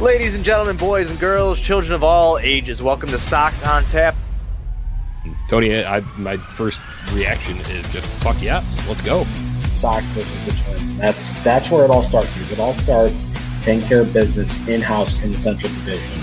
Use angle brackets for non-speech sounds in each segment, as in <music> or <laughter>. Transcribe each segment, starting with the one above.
Ladies and gentlemen, boys and girls, children of all ages, welcome to Sox on Tap. Tony, I, my first reaction is just fuck yes, let's go. Sox versus Detroit. That's that's where it all starts. It all starts taking care of business in house in the Central Division.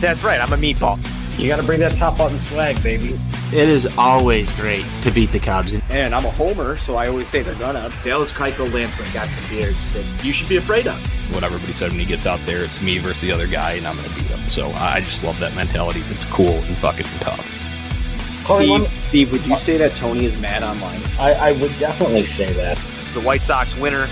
That's right, I'm a meatball. You got to bring that top button swag, baby. It is always great to beat the Cubs. And I'm a homer, so I always say they're gonna. Dallas Keuchel Lance Lynn got some beards that you should be afraid of. What everybody said when he gets out there, it's me versus the other guy, and I'm going to beat him. So I just love that mentality. It's cool and fucking tough. Steve, Steve, would you say that Tony is mad online? I, I would definitely say that. The White Sox winner.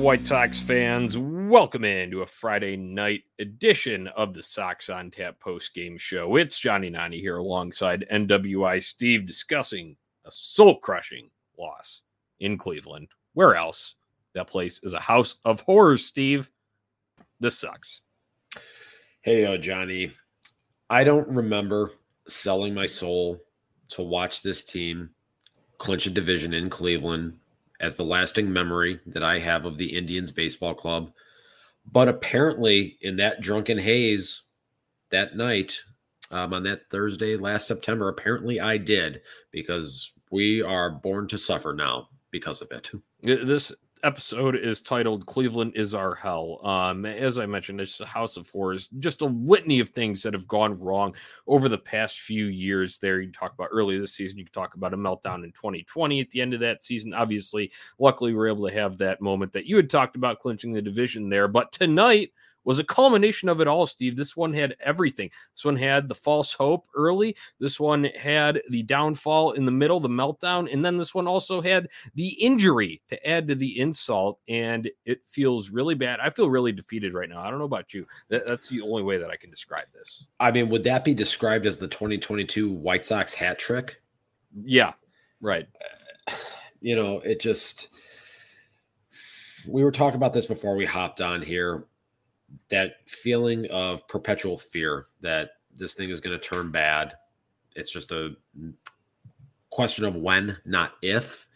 White Sox fans, welcome into a Friday night edition of the Sox on Tap post game show. It's Johnny Nani here alongside NWI Steve discussing a soul crushing loss in Cleveland. Where else? That place is a house of horrors, Steve. This sucks. Hey, uh, Johnny. I don't remember selling my soul to watch this team clinch a division in Cleveland as the lasting memory that I have of the Indians baseball club. But apparently, in that drunken haze that night, um, on that Thursday last September, apparently I did because we are born to suffer now because of it. This episode is titled Cleveland is Our Hell. Um, as I mentioned, it's a house of horrors, just a litany of things that have gone wrong over the past few years. There, you talk about early this season, you can talk about a meltdown in 2020 at the end of that season. Obviously, luckily, we are able to have that moment that you had talked about clinching the division there. But tonight, was a culmination of it all, Steve. This one had everything. This one had the false hope early. This one had the downfall in the middle, the meltdown. And then this one also had the injury to add to the insult. And it feels really bad. I feel really defeated right now. I don't know about you. That, that's the only way that I can describe this. I mean, would that be described as the 2022 White Sox hat trick? Yeah, right. <sighs> You know, it just. We were talking about this before we hopped on here that feeling of perpetual fear that this thing is going to turn bad. It's just a question of when, not if.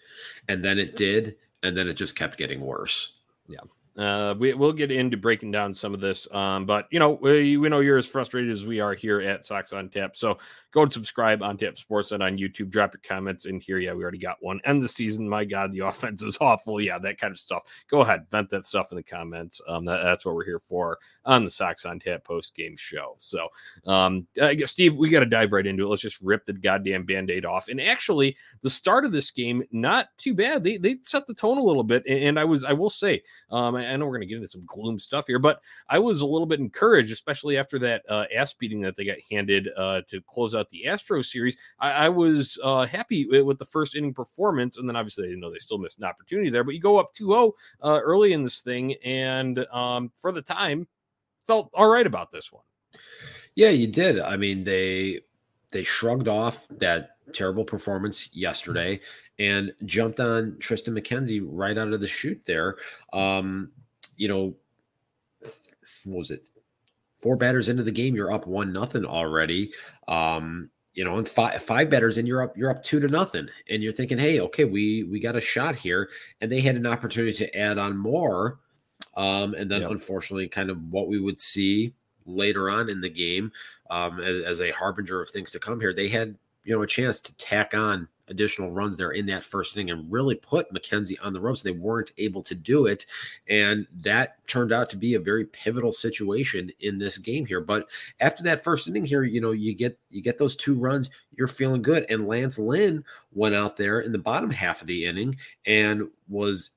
And then it did. And then it just kept getting worse. Yeah. Uh, we, we'll get into breaking down some of this. Um, but you know, we, we know you're as frustrated as we are here at Sox on Tap. So go and subscribe on Tap and on YouTube. Drop your comments in here. Yeah, we already got one. End the season. My God, the <laughs> offense is awful. Yeah, that kind of stuff. Go ahead, vent that stuff in the comments. Um, that, that's what we're here for on the Sox on Tap post game show. So, um, I guess Steve, we got to dive right into it. Let's just rip the goddamn band aid off. And actually, the start of this game, not too bad. They they set the tone a little bit. And, I was, I will say, um, I know we're going to get into some gloom stuff here, but I was a little bit encouraged, especially after that uh, ass beating that they got handed uh, to close out the Astro series. I, I was uh, happy with the first inning performance, and then obviously, you know, they still missed an opportunity there, but you go up 2 0 uh, early in this thing, and um, for the time, felt all right about this one. Yeah, you did. I mean, they they shrugged off that terrible performance yesterday and jumped on Tristan McKenzie right out of the chute there. Um, you know, what was it? Four batters into the game, you're up one nothing already. Um, you know, and five five batters and you're up you're up two to nothing, and you're thinking, hey, okay, we we got a shot here, and they had an opportunity to add on more, um, and then yep. unfortunately, kind of what we would see later on in the game um, as, as a harbinger of things to come here, they had you know a chance to tack on additional runs there in that first inning and really put McKenzie on the ropes. They weren't able to do it. And that turned out to be a very pivotal situation in this game here. But after that first inning here, you know, you get you get those two runs, you're feeling good. And Lance Lynn went out there in the bottom half of the inning and was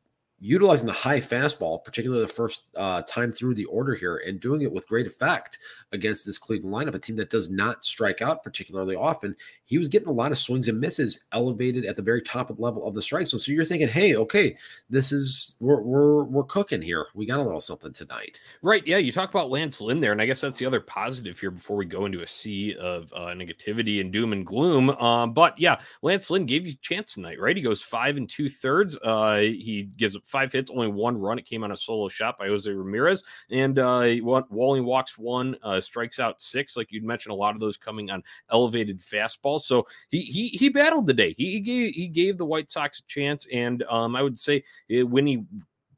utilizing the high fastball, particularly the first uh, time through the order here, and doing it with great effect against this Cleveland lineup, a team that does not strike out particularly often. He was getting a lot of swings and misses elevated at the very top of level of the strike zone. So you're thinking, hey, okay, this is we're we're we're cooking here. We got a little something tonight. Right. Yeah. You talk about Lance Lynn there, and I guess that's the other positive here before we go into a sea of uh, negativity and doom and gloom. Um, but yeah, Lance Lynn gave you a chance tonight, right? He goes five and two thirds. Uh, he gives up five hits, only one run. It came on a solo shot by Jose Ramirez, and uh, Walling walks one, uh, strikes out six. Like you'd mentioned, a lot of those coming on elevated fastballs. So he he he battled the day. He, he gave he gave the White Sox a chance, and um, I would say eh, when he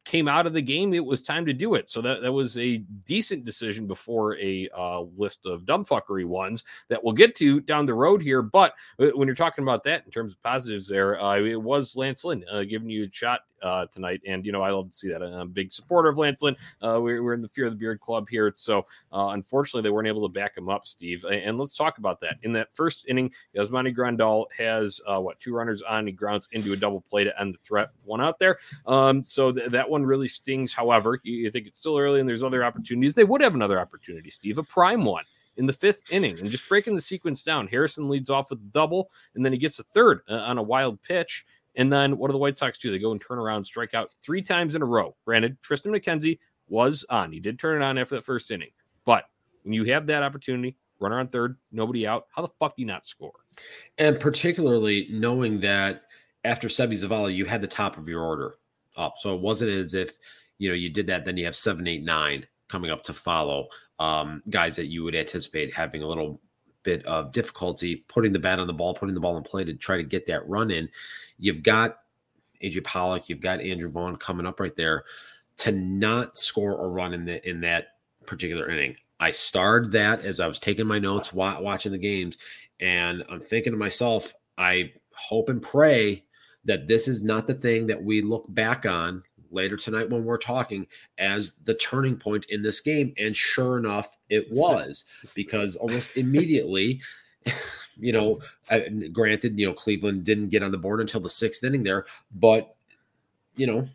came out of the game, it was time to do it. So that, that was a decent decision before a uh, list of dumbfuckery ones that we'll get to down the road here. But uh, when you're talking about that in terms of positives, there uh, it was Lance Lynn uh, giving you a shot uh, tonight. And, you know, I love to see that. I'm a big supporter of Lance Lynn. Uh, we're, we're, in the Fear of the Beard Club here. So, uh, unfortunately, they weren't able to back him up, Steve. And let's talk about that. In that first inning, Yasmani Grandal has, uh, what, two runners on. He grounds into a double play to end the threat. One out there. Um, so th- that one really stings. However, you, you think it's still early and there's other opportunities. They would have another opportunity, Steve, a prime one in the fifth inning and just breaking the sequence down. Harrison leads off with a double, and then he gets a third uh, on a wild pitch. And then what do the White Sox do? They go and turn around, strike out three times in a row. Granted, Tristan McKenzie was on. He did turn it on after that first inning. But when you have that opportunity, runner on third, nobody out, how the fuck do you not score? And particularly knowing that after Seby Zavala, you had the top of your order up. So it wasn't as if, you know, you did that, then you have seven, eight, nine coming up to follow um, guys that you would anticipate having a little bit of difficulty putting the bat on the ball, putting the ball in play to try to get that run in. You've got AJ Pollock, you've got Andrew Vaughn coming up right there to not score a run in the in that particular inning. I starred that as I was taking my notes, watching the games, and I'm thinking to myself, I hope and pray that this is not the thing that we look back on later tonight when we're talking as the turning point in this game. And sure enough, it was because <laughs> almost immediately, <laughs> you know, <laughs> granted, you know, Cleveland didn't get on the board until the sixth inning there, but you know,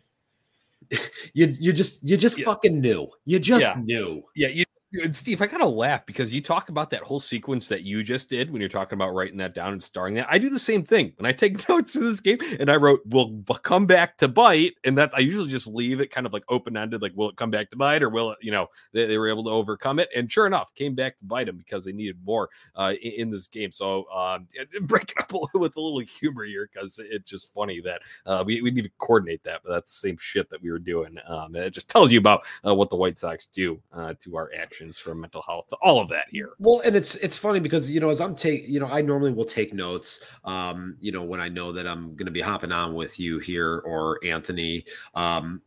you you just you just yeah. fucking knew. You just yeah. knew. Yeah, you and Steve, I kind of laugh because you talk about that whole sequence that you just did when you're talking about writing that down and starring that. I do the same thing when I take <laughs> notes of this game, and I wrote, "Will come back to bite," and that I usually just leave it kind of like open ended, like, "Will it come back to bite?" or "Will it?" You know, they, they were able to overcome it, and sure enough, came back to bite them because they needed more uh, in, in, this game. So um, <laughs> break it up with a little humor here because it's just funny that uh, we we need to coordinate that, but that's the same shit that we were doing. Um, it just tells you about uh, what the White Sox do uh, to our for mental health, all of that here. Well, and it's it's funny because you know as I'm take you know I normally will take notes, um, you know when I know that I'm going to be hopping on with you here or Anthony, um,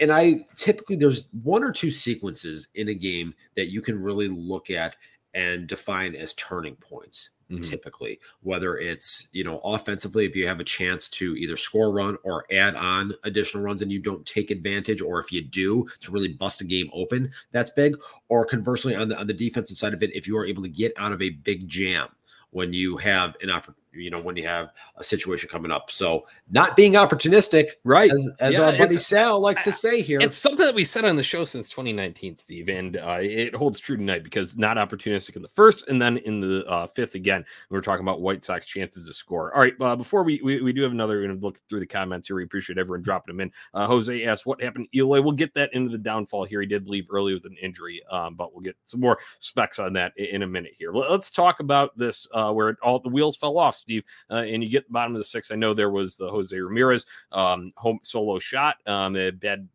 and I typically there's one or two sequences in a game that you can really look at and define as turning points mm-hmm. typically whether it's you know offensively if you have a chance to either score a run or add on additional runs and you don't take advantage or if you do to really bust a game open that's big or conversely on the on the defensive side of it if you are able to get out of a big jam when you have an opportunity you know when you have a situation coming up. So not being opportunistic, right? As, as yeah, our buddy Sal likes to say here, it's something that we said on the show since 2019, Steve, and uh, it holds true tonight because not opportunistic in the first, and then in the uh, fifth again. We are talking about White Sox chances to score. All right, uh, before we, we, we do have another look through the comments here. We appreciate everyone dropping them in. Uh, Jose asked what happened. Eloy, we'll get that into the downfall here. He did leave early with an injury, um, but we'll get some more specs on that in, in a minute here. Let's talk about this uh, where all the wheels fell off, Steve, uh, and you get the bottom of the six. I know there was the Jose Ramirez um, home solo shot, um, a bad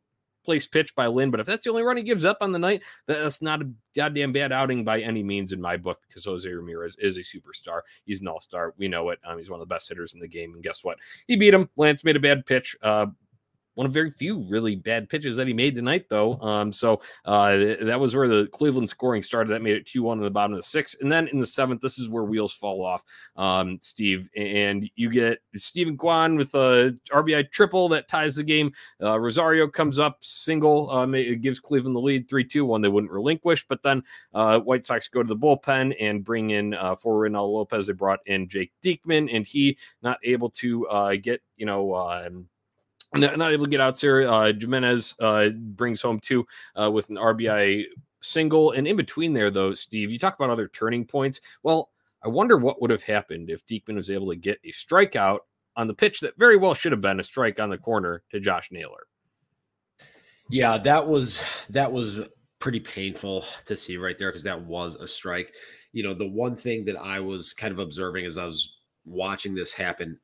place pitch by Lynn, but if that's the only run he gives up on the night, that's not a goddamn bad outing by any means in my book because Jose Ramirez is a superstar. He's an all star. We know it. Um, he's one of the best hitters in the game. And guess what? He beat him. Lance made a bad pitch. Uh, one of very few really bad pitches that he made tonight, though. Um, so uh, that was where the Cleveland scoring started. That made it 2 1 in the bottom of the sixth. And then in the seventh, this is where wheels fall off, um, Steve. And you get Steven Kwan with a RBI triple that ties the game. Uh, Rosario comes up single, um, it gives Cleveland the lead 3 2, one they wouldn't relinquish. But then uh, White Sox go to the bullpen and bring in uh, for Reynaldo Lopez. They brought in Jake Diekman, and he not able to uh, get, you know, um, not, able to get out there. Uh, Gimenez uh, brings home two uh, with an RBI single. And in between there, though, Steve, you talk about other turning points. Well, I wonder what would have happened if Diekman was able to get a strikeout on the pitch that very well should have been a strike on the corner to Josh Naylor. Yeah, that was that was pretty painful to see right there because that was a strike. You know, the one thing that I was kind of observing as I was watching this happen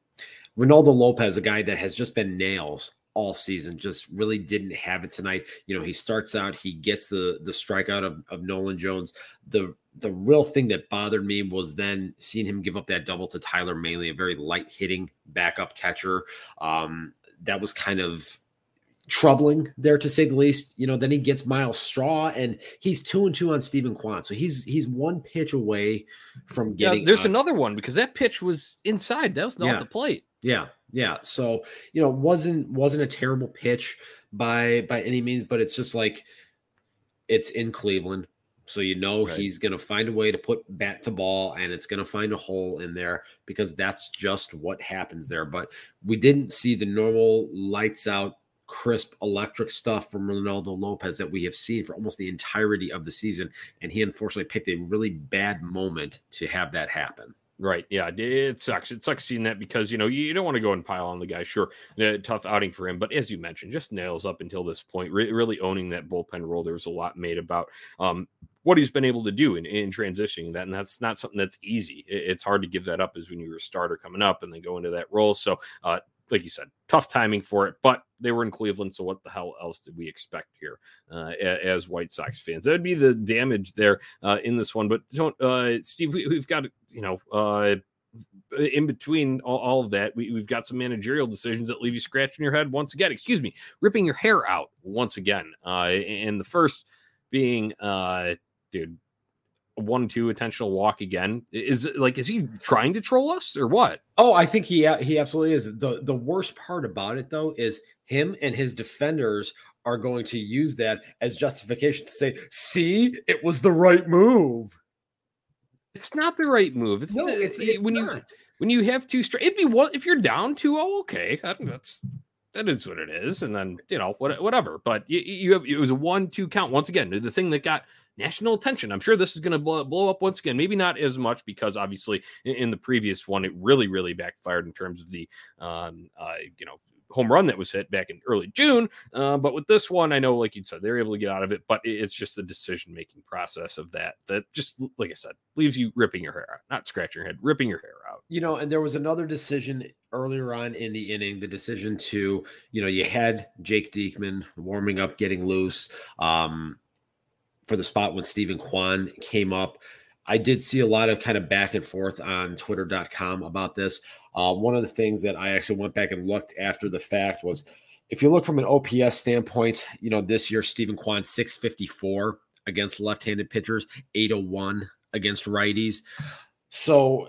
Reynaldo Lopez, a guy that has just been nails all season. Just really didn't have it tonight. You know, he starts out, he gets the the strikeout of, of Nolan Jones. The the real thing that bothered me was then seeing him give up that double to Tyler Mahle, a very light hitting backup catcher. Um, that was kind of troubling there to say the least. You know, then he gets Myles Straw and he's two and two on Steven Kwan. So he's he's one pitch away from getting yeah, there's another one because that pitch was inside. That was Yeah. off the plate. Yeah, yeah. So you know, wasn't wasn't a terrible pitch by by any means, but it's just like it's in Cleveland, so you know Right. he's gonna find a way to put bat to ball, and it's gonna find a hole in there because that's just what happens there. But we didn't see the normal lights out. Crisp electric stuff from Reynaldo Lopez that we have seen for almost the entirety of the season. And he unfortunately picked a really bad moment to have that happen. Right. Yeah. It, sucks. It sucks seeing that because, you know, you, you don't want to go and pile on the guy. Sure. uh, tough outing for him. But as you mentioned, just nails up until this point, re- really owning that bullpen role. There was a lot made about um, what he's been able to do in, in transitioning that. And that's not something that's easy. It- it's hard to give that up as when you're a starter coming up and then go into that role. So, uh, like you said, tough timing for it, but they were in Cleveland. So what the hell else did we expect here uh, as White Sox fans? That would be the damage there uh, in this one. But don't, uh, Steve, we, we've got, you know, uh, in between all, all of that, we, we've got some managerial decisions that leave you scratching your head once again. Excuse me, ripping your hair out once again. Uh, and the first being, uh, dude, one-two intentional walk again. Is like is he trying to troll us or what? Oh, I think he he absolutely is. the The worst part about it though is him and his defenders are going to use that as justification to say, "See, it was the right move." It's not the right move. It's, No, it's, uh, it's when you when you have two straight. It'd be what if you're down two. Oh, okay, that's that is what it is, and then you know what whatever. But you, you have it was a one-two count once again. The thing that got national attention. I'm sure this is going to blow, blow up once again. Maybe not as much because obviously in, in the previous one it really really backfired in terms of the um uh you know home run that was hit back in early June. Uh, but with this one, I know, like you said, they're able to get out of it, but it's just the decision making process of that that just, like I said, leaves you ripping your hair out, not scratching your head, ripping your hair out. You know, and there was another decision earlier on in the inning, the decision to, you know, you had Jake Diekman warming up, getting loose um, for the spot when Steven Kwan came up. I did see a lot of kind of back and forth on twitter.com about this. Uh, one of the things that I actually went back and looked after the fact was if you look from an OPS standpoint, you know, this year, Steven Kwan 654 against left handed pitchers, 801 against righties. So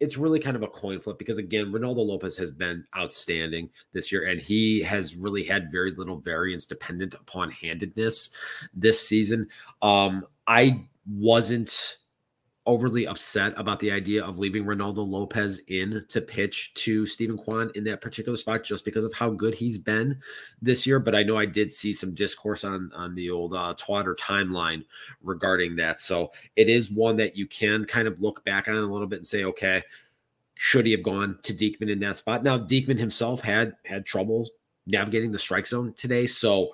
it's really kind of a coin flip because again, Reynaldo Lopez has been outstanding this year, and he has really had very little variance dependent upon handedness this season. Um, I wasn't overly upset about the idea of leaving Reynaldo Lopez in to pitch to Steven Kwan in that particular spot just because of how good he's been this year. But I know I did see some discourse on on the old uh, Twitter timeline regarding that. So it is one that you can kind of look back on a little bit and say, okay, should he have gone to Diekman in that spot? Now Diekman himself had had troubles navigating the strike zone today, so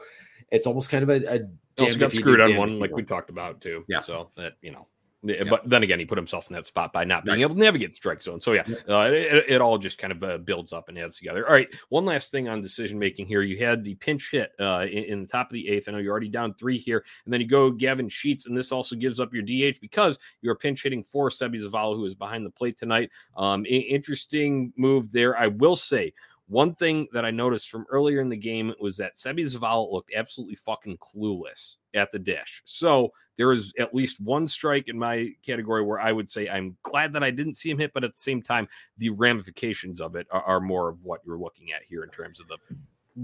it's almost kind of a, a Also got screwed on one, like we talked about too. Yeah. So that you know, yeah, but then again, he put himself in that spot by not being Right. able to navigate the strike zone. So yeah, uh, it, it all just kind of uh, builds up and adds together. All right, one last thing on decision making here. You had the pinch hit uh, in, in the top of the eighth. I know you're already down three here, and then you go Gavin Sheets, and this also gives up your DH because you're pinch hitting for Seby Zavala, who is behind the plate tonight. Um, interesting move there. I will say. One thing that I noticed from earlier in the game was that Seby Zavala looked absolutely fucking clueless at the dish. So there is at least one strike in my category where I would say I'm glad that I didn't see him hit, but at the same time, the ramifications of it are, are more of what you're looking at here in terms of the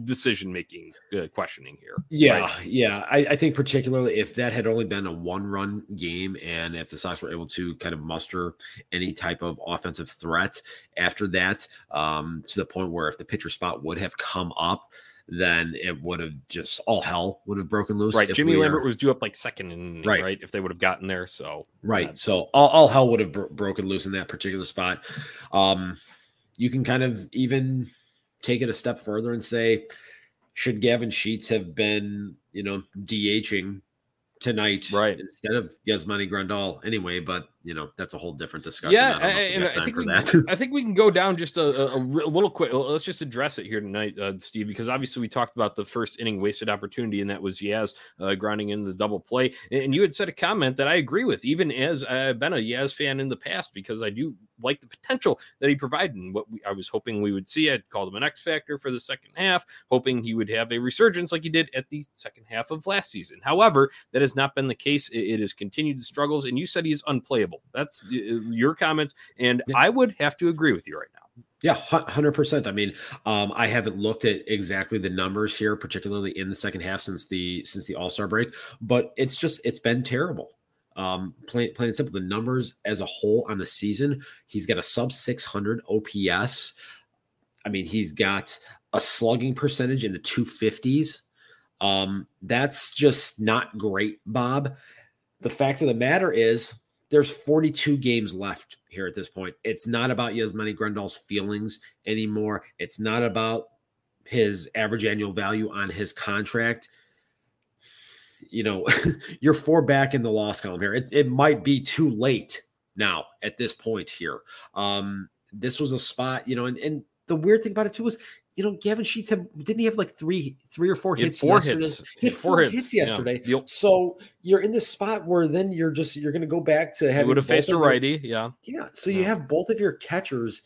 decision making uh, questioning here. Yeah, right? yeah. I, I think particularly if that had only been a one-run game, and if the Sox were able to kind of muster any type of offensive threat after that, um, to the point where if the pitcher spot would have come up, then it would have just all hell would have broken loose. Right. Jimmy we Lambert was due up like second right. Right. right if they would have gotten there. So Right. uh, So all, all hell would have bro- broken loose in that particular spot. Um, you can kind of even take it a step further and say, should Gavin Sheets have been, you know, DHing tonight Right. instead of Yasmani Grandal anyway? But you know that's a whole different discussion. Yeah, I, don't know if we and I think we. I <laughs> think we can go down just a, a, a little quick. Let's just address it here tonight, uh, Steve, because obviously we talked about the first inning wasted opportunity, and that was Yaz uh, grounding in the double play. And you had said a comment that I agree with, even as I've been a Yaz fan in the past, because I do like the potential that he provided and what we, I was hoping we would see. I called him an X factor for the second half, hoping he would have a resurgence like he did at the second half of last season. However, that has not been the case. It, it has continued the struggles, and you said he is unplayable. That's your comments, and Yeah. I would have to agree with you right now. Yeah, hundred percent. I mean, um, I haven't looked at exactly the numbers here, particularly in the second half since the since the All Star break, but it's just it's been terrible. Um, plain plain and simple, the numbers as a whole on the season, he's got a sub six hundred OPS. I mean, he's got a slugging percentage in the two fifties. Um, that's just not great, Bob. The fact of the matter is, there's 42 games left here at this point. It's not about Yasmani Grandal's feelings anymore. It's not about his average annual value on his contract. You know, <laughs> you're four back in the loss column here. It, it might be too late now at this point here. Um, this was a spot, you know, and, and the weird thing about it too was, you know, Gavin Sheets had didn't he have like three, three or four hits? four yesterday? hits. He had four hits, yeah. yesterday. Yep. So you're in this spot where then you're just you're going to go back to having would have faced a righty. Yeah. yeah. So you have both of your catchers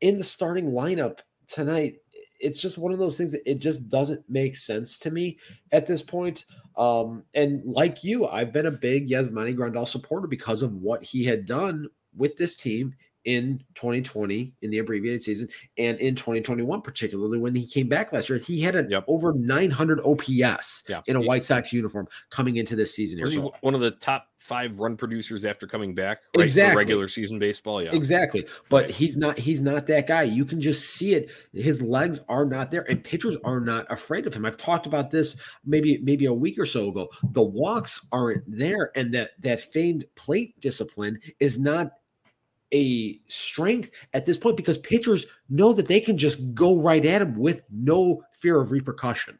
in the starting lineup tonight. It's just one of those things that it just doesn't make sense to me at this point. Um, and like you, I've been a big Yasmani Grandal supporter because of what he had done with this team in 2020 in the abbreviated season and in 2021, particularly when he came back last year. He had an Yep. over 900 OPS Yeah. in a White Sox uniform coming into this season. Here. Was he So one of the top five run producers after coming back? Right, for Exactly. regular season baseball. Yeah. Exactly. But Right. he's not he's not that guy. You can just see it. His legs are not there and pitchers are not afraid of him. I've talked about this maybe maybe a week or so ago. The walks aren't there and that that famed plate discipline is not a strength at this point because pitchers know that they can just go right at him with no fear of repercussion.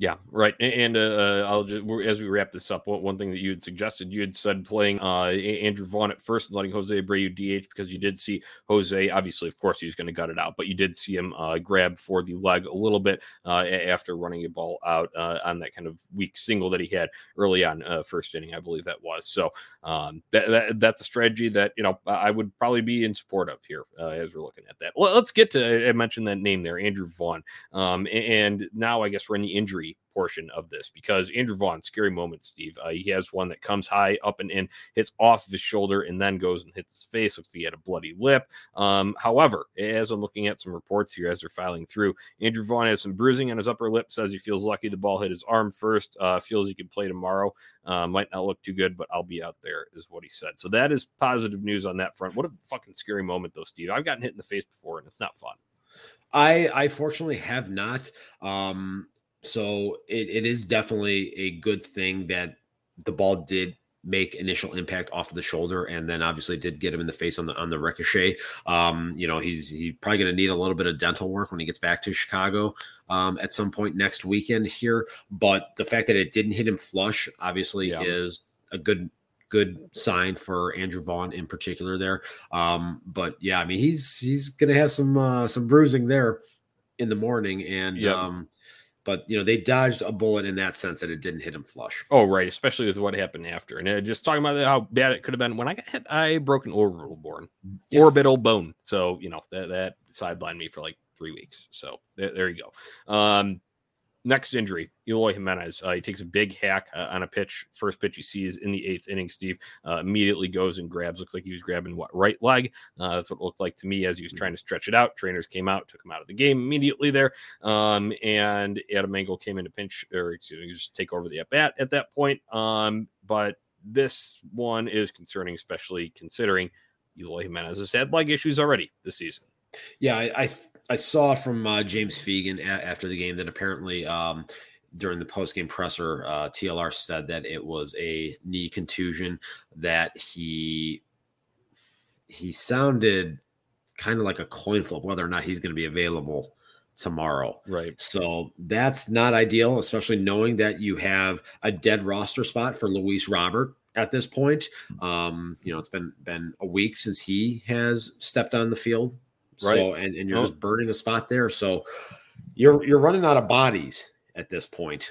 Yeah, right. And uh, uh, I'll just as we wrap this up, one, thing that you had suggested, you had said playing uh, Andrew Vaughn at first, and letting Jose Abreu DH because you did see Jose. Obviously, of course, he was going to gut it out, but you did see him uh, grab for the leg a little bit uh, after running a ball out uh, on that kind of weak single that he had early on first inning, I believe that was. So um, that, that that's a strategy that you know I would probably be in support of here as we're looking at that. Well, let's get to I mentioned that name there, Andrew Vaughn. Um, and now I guess we're in the injury portion of this because Andrew Vaughn, scary moment, Steve. Uh, he has one that comes high up and in, hits off of his shoulder, and then goes and hits his face. Looks like he had a bloody lip. Um, however, as I'm looking at some reports here as they're filing through, Andrew Vaughn has some bruising on his upper lip. Says he feels lucky the ball hit his arm first. Uh, feels he could play tomorrow. Uh, might not look too good, but I'll be out there, is what he said. So that is positive news on that front. What a fucking scary moment, though, Steve. I've gotten hit in the face before, and it's not fun. I I fortunately have not. Um, so it, it is definitely a good thing that the ball did make initial impact off of the shoulder and then obviously did get him in the face on the on the ricochet. Um, you know, he's he probably gonna need a little bit of dental work when he gets back to Chicago um at some point next weekend here. But the fact that it didn't hit him flush obviously Yeah. is a good good sign for Andrew Vaughn in particular there. Um, but yeah, I mean he's he's gonna have some uh some bruising there in the morning and Yep. um but you know they dodged a bullet in that sense that it didn't hit him flush. Oh, right. Especially with what happened after. And uh, just talking about how bad it could have been. When I got hit, I broke an orbital bone. Yeah. Orbital bone. So, you know, that, that sidelined me for like three weeks. So there, there you go. Um, next injury, Eloy Jimenez. Uh, he takes a big hack uh, on a pitch. First pitch he sees in the eighth inning, Steve uh, immediately goes and grabs. Looks like he was grabbing what right leg. Uh, that's what it looked like to me as he was trying to stretch it out. Trainers came out, took him out of the game immediately there. Um, and Adam Engel came in to pinch or excuse me, just take over the at bat at that point. Um, but this one is concerning, especially considering Eloy Jimenez has had leg issues already this season. Yeah, I I, I saw from uh, James Fegan a- after the game that apparently um, during the post game presser, uh, TLR said that it was a knee contusion that he he sounded kind of like a coin flip whether or not he's going to be available tomorrow. Right. So that's not ideal, especially knowing that you have a dead roster spot for Luis Robert at this point. Um, you know, it's been been a week since he has stepped on the field. So and, and you're Oh. just burning a spot there. So you're you're running out of bodies at this point.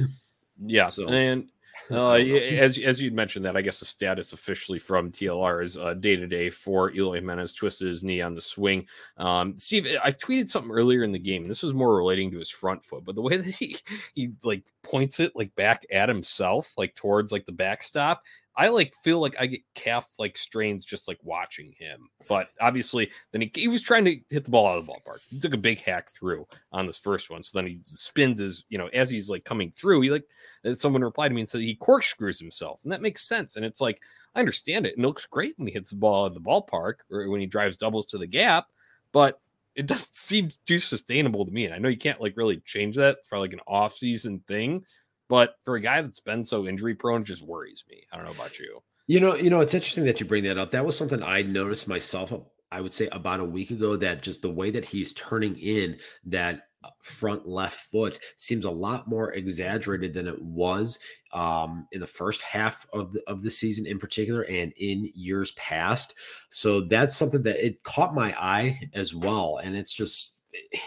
Yeah, So- and <laughs> uh, don't know. yeah, as as you'd mentioned that, I guess the status officially from TLR is uh, day to day for Eloy Jimenez twisted his knee on the swing. Um, Steve, I tweeted something earlier in the game. and This was more relating to his front foot, but the way that he he like points it like back at himself, like towards like the backstop. I like feel like I get calf like strains just like watching him. But obviously, then he, he was trying to hit the ball out of the ballpark. He took a big hack through on this first one. So then he spins his, you know, as he's like coming through, he like uh, someone replied to me and said he corkscrews himself, and that makes sense. And it's like I understand it, and it looks great when he hits the ball at the ballpark or when he drives doubles to the gap, but it doesn't seem too sustainable to me. And I know you can't like really change that. It's probably like an off-season thing, but for a guy that's been so injury prone, just worries me. I don't know about you. You know, you know, it's interesting that you bring that up. That was something I noticed myself. I would say about a week ago that just the way that he's turning in that uh, front left foot seems a lot more exaggerated than it was um, in the first half of the of the season, in particular, and in years past. So that's something that it caught my eye as well, and it's just. It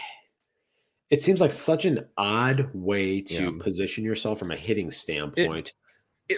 seems like such an odd way to Yeah. position yourself from a hitting standpoint. it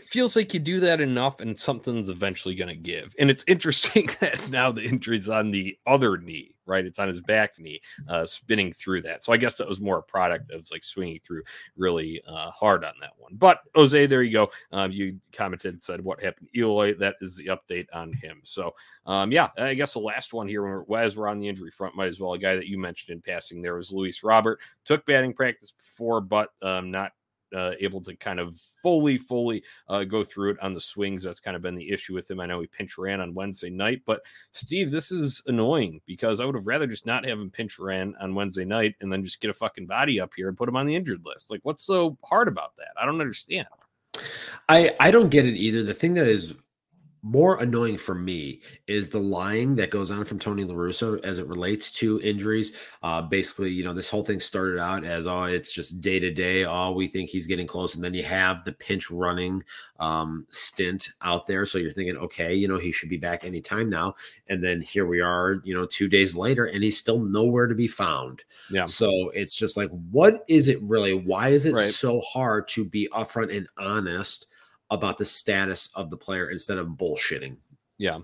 feels like you do that enough and something's eventually going to give. And it's interesting <laughs> that now the injury's on the other knee, right? It's on his back knee, uh, spinning through that. So I guess that was more a product of like swinging through really uh, hard on that one. But Jose, there you go. Um, you commented, said what happened Eloy. That is the update on him. So um, yeah, I guess the last one here, we're- as we're on the injury front, might as well. A guy that you mentioned in passing there was Luis Robert. Took batting practice before, but um, not uh, able to kind of fully, fully uh, go through it on the swings. That's kind of been the issue with him. I know he pinch ran on Wednesday night, but Steve, this is annoying because I would have rather just not have him pinch ran on Wednesday night and then just get a fucking body up here and put him on the injured list. Like, what's so hard about that? I don't understand. I I don't get it either. The thing that is more annoying for me is the lying that goes on from Tony La Russa as it relates to injuries. Uh, basically, you know, this whole thing started out as, oh, it's just day to day. Oh, we think he's getting close. And then you have the pinch running um, stint out there. So you're thinking, okay, you know, he should be back anytime now. And then here we are, you know, two days later, and he's still nowhere to be found. Yeah. So it's just like, what is it really? Why is it Right. so hard to be upfront and honest? About the status of the player instead of bullshitting. Yeah.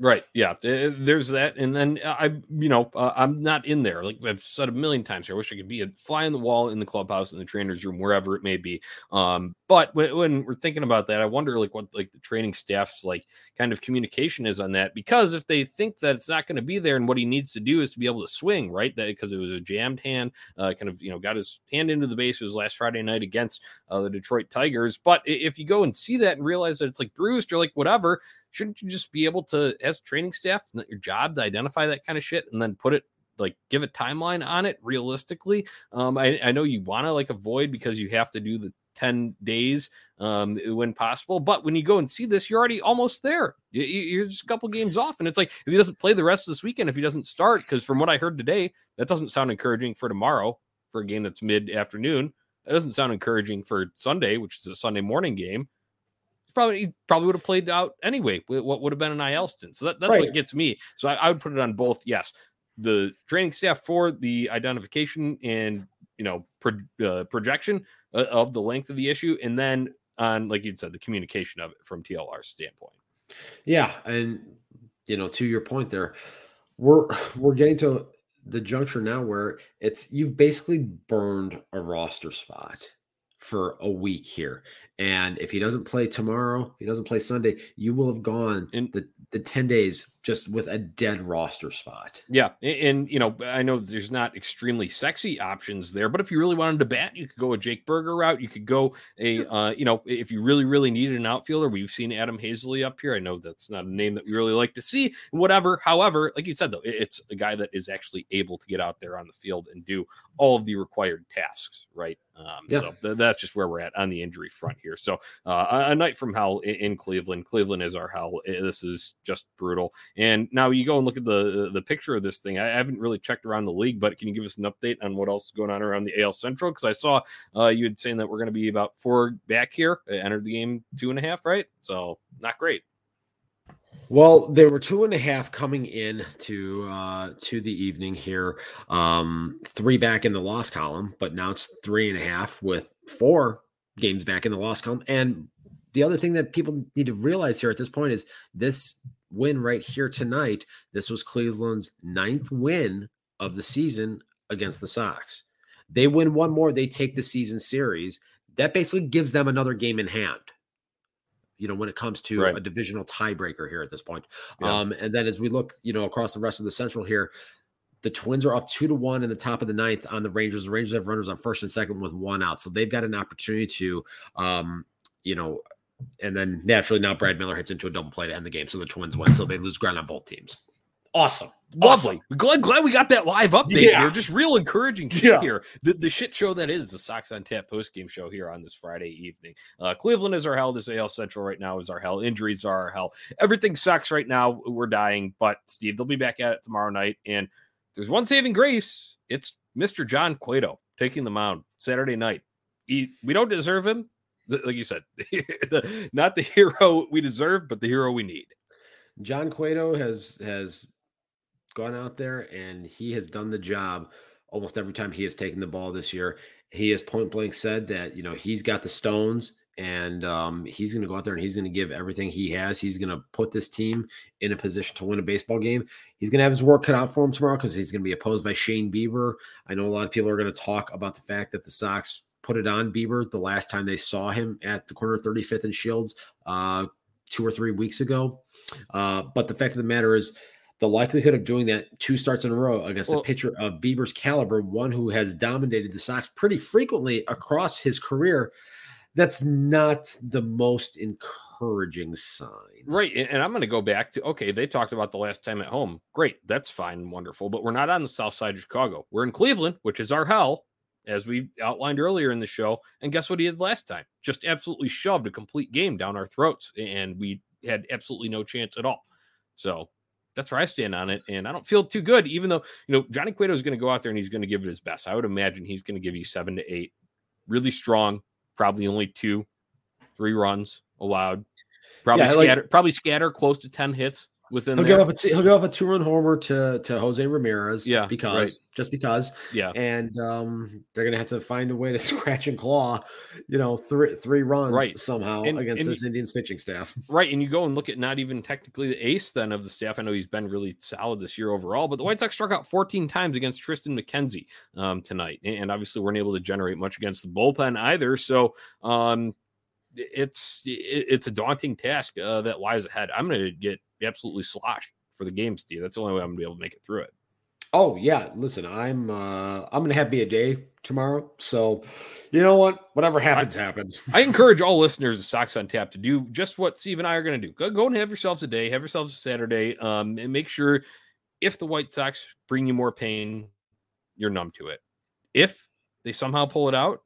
Right. Yeah. Uh, There's that. And then uh, I, you know, uh, I'm not in there. Like I've said a million times here. I wish I could be a fly on the wall in the clubhouse, in the trainer's room, wherever it may be. Um, but when, when we're thinking about that, I wonder like what like the training staff's like kind of communication is on that. Because if they think that it's not going to be there and what he needs to do is to be able to swing, right? That because it was a jammed hand, uh, kind of, you know, got his hand into the base. It was last Friday night against uh, the Detroit Tigers. But if you go and see that and realize that it's like bruised or like whatever, shouldn't you just be able to as training staff not your job to identify that kind of shit and then put it like give a timeline on it realistically? Um i, I know you want to like avoid because you have to do the 10 days um when possible but when you go and see this you're already almost there. You- you- you're just a couple games off and it's like if he doesn't play the rest of this weekend if he doesn't start because from what i heard today that doesn't sound encouraging for tomorrow for a game that's mid afternoon that doesn't sound encouraging for sunday which is a sunday morning game probably he probably would have played out anyway. What would have been an IL stint. So that, that's Right. what gets me. So I, I would put it on both. Yes, the training staff for the identification and you know pro, uh, projection uh, of the length of the issue, and then on like you said, the communication of it from TLR standpoint. Yeah, and you know, to your point there, we're we're getting to the juncture now where it's you've basically burned a roster spot for a week here. And if he doesn't play tomorrow, if he doesn't play Sunday, you will have gone And- the, the 10 days just with a dead roster spot. Yeah, and, and, you know, I know there's not extremely sexy options there, but if you really wanted to bat, you could go a Jake Burger route. You could go a, uh, you know, if you really, really needed an outfielder, we've seen Adam Haseley up here. I know that's not a name that we really like to see. Whatever. However, like you said though, it's a guy that is actually able to get out there on the field and do all of the required tasks, right? Um, Yeah. So th- that's just where we're at on the injury front here. So uh, a, night from hell in, in, Cleveland. Cleveland is our hell. This is just brutal. And now you go and look at the the picture of this thing. I haven't really checked around the league, but can you give us an update on what else is going on around the AL Central? Because I saw uh, you had saying that we're going to be about four back here. I entered the game two and a half, right? So not great. Well, there were two and a half coming in to uh, to the evening here. Um, three back in the loss column, but now it's three and a half with four games back in the loss column. And the other thing that people need to realize here at this point is this win right here tonight. This was Cleveland's ninth win of the season against the Sox. They win one more, they take the season series. That basically gives them another game in hand you know, when it comes to right. a divisional tiebreaker here at this point. Yeah. Um, and then as we look, you know, across the rest of the Central here, the Twins are up two to one in the top of the ninth on the Rangers. The Rangers have runners on first and second with one out, so they've got an opportunity to, um, you know, and then naturally now Brad Miller hits into a double play to end the game, so the Twins win, so they lose ground on both teams. Awesome. Lovely. Awesome. Glad, glad we got that live update yeah. here. Just real encouraging shit yeah. here. The, the shit show that is the Sox on Tap post game show here on this Friday evening. Uh, Cleveland is our hell. This AL Central right now is our hell. Injuries are our hell. Everything sucks right now. We're dying. But Steve, they'll be back at it tomorrow night. And there's one saving grace. It's Mr. John Cueto taking the mound Saturday night. He, we don't deserve him. Like you said, <laughs> the, not the hero we deserve, but the hero we need. John Cueto has has gone out there and he has done the job almost every time he has taken the ball this year. He has point blank said that, you know, he's got the stones and um, he's going to go out there and he's going to give everything he has. He's going to put this team in a position to win a baseball game. He's going to have his work cut out for him tomorrow because he's going to be opposed by Shane Bieber. I know a lot of people are going to talk about the fact that the Sox put it on Bieber the last time they saw him at the corner of 35th and Shields uh, two or three weeks ago. Uh, but the fact of the matter is, the likelihood of doing that two starts in a row against well, a pitcher of Bieber's caliber, one who has dominated the Sox pretty frequently across his career, that's not the most encouraging sign. Right. And I'm going to go back to okay, they talked about the last time at home. Great. That's fine wonderful. But we're not on the south side of Chicago. We're in Cleveland, which is our hell, as we outlined earlier in the show. And guess what he did last time? Just absolutely shoved a complete game down our throats. And we had absolutely no chance at all. So that's where I stand on it. And I don't feel too good, even though, you know, Johnny Cueto is going to go out there and he's going to give it his best. I would imagine he's going to give you seven to eight, really strong, probably only two, three runs allowed. Probably yeah, scatter, like, probably scatter close to 10 hits within he'll there. give up a t- he'll give up a two run homer to to Jose Ramirez. Yeah, because right. just because. Yeah, and um, they're gonna have to find a way to <laughs> scratch and claw, you know, three three runs right. somehow and, against and this you, Indians pitching staff. <laughs> Right, and you go and look at not even technically the ace then of the staff. I know he's been really solid this year overall, but the White Sox struck out 14 times against Tristan McKenzie um, tonight, and obviously weren't able to generate much against the bullpen either. So. Um, it's it's a daunting task uh, that lies ahead. I'm going to get absolutely sloshed for the game, Steve. That's the only way I'm gonna be able to make it through it. Oh yeah, listen, I'm uh I'm gonna have be a day tomorrow. So you know what? Whatever happens, I, happens. <laughs> I encourage all listeners of Sox on Tap to do just what Steve and I are gonna do. Go, go and have yourselves a day, have yourselves a Saturday. Um, and make sure if the White Sox bring you more pain, you're numb to it. If they somehow pull it out,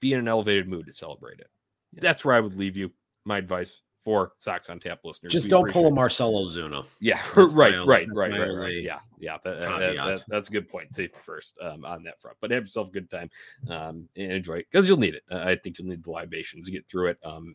be in an elevated mood to celebrate it. Yeah. That's where I would leave you. My advice for Sox on Tap listeners. Just we don't pull a Marcelo Ozuna. Yeah, <laughs> right, right, right, right, right. Yeah, yeah. That, that, that, that's a good point. Safety first um, on that front, but have yourself a good time um, and enjoy it because you'll need it. Uh, I think you'll need the libations to get through it. Um,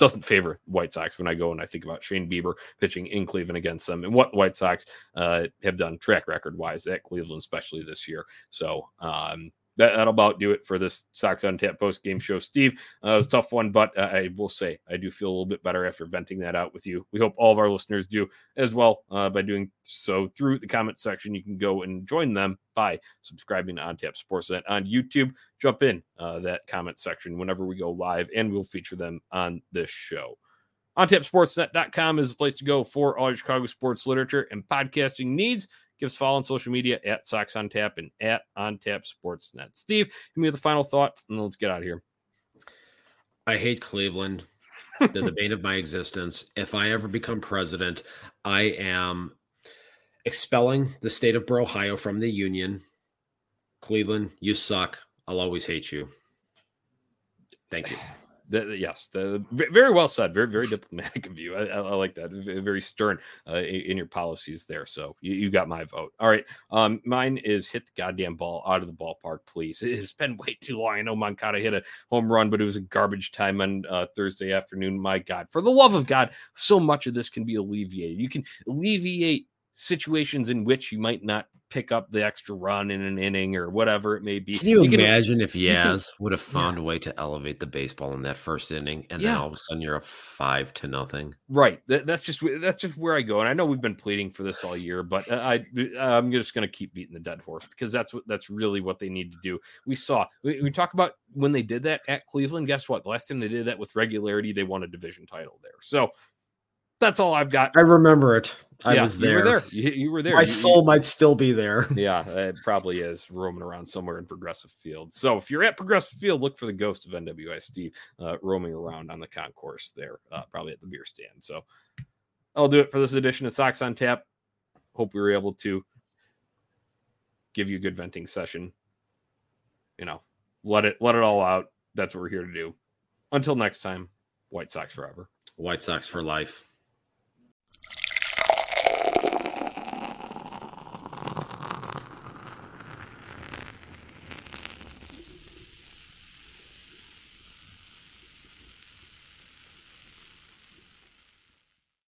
doesn't favor White Sox when I go and I think about Shane Bieber pitching in Cleveland against them and what White Sox uh, have done track record wise at Cleveland, especially this year. So, um, that, that'll about do it for this Sox on Tap post game show. Steve, uh, it was a tough one, but uh, I will say I do feel a little bit better after venting that out with you. We hope all of our listeners do as well uh, by doing so through the comment section. You can go and join them by subscribing to On Tap Sportsnet on YouTube. Jump in uh, that comment section whenever we go live, and we'll feature them on this show. OnTapSportsNet.com is the place to go for all your Chicago sports literature and podcasting needs. Give us follow on social media at Sox on Tap and at On Tap Sportsnet. Steve, give me the final thought, and let's get out of here. I hate Cleveland. They're the bane of my existence. If I ever become president, I am expelling the state of Ohio from the union. Cleveland, you suck. I'll always hate you. Thank you. The, yes, the, very well said. Very, very diplomatic of you. I, I, I like that. Very stern uh, in, your policies there. So you, you, got my vote. All right. Um, mine is hit the goddamn ball out of the ballpark, please. It has been way too long. I know Moncada hit a home run, but it was a garbage time on uh, Thursday afternoon. My God, for the love of God, so much of this can be alleviated. You can alleviate situations in which you might not pick up the extra run in an inning or whatever it may be. Can you, you imagine can, if Yaz can, would have found yeah. a way to elevate the baseball in that first inning, and yeah. then all of a sudden you're a five to nothing? Right. That, that's just that's just where I go, and I know we've been pleading for this all year, but uh, I I'm just going to keep beating the dead horse because that's what that's really what they need to do. We saw we, we talk about when they did that at Cleveland. Guess what? The last time they did that with regularity, they won a division title there. So that's all I've got. I remember it. I yeah, was there. You were there. You, you were there. My you, soul might still be there. <laughs> Yeah, it probably is roaming around somewhere in Progressive Field. So if you're at Progressive Field, look for the ghost of NWI Steve uh, roaming around on the concourse there, uh, probably at the beer stand. So I'll do it for this edition of Sox on Tap. Hope we were able to give you a good venting session. You know, let it let it all out. That's what we're here to do. Until next time, White Sox forever. White Sox for life.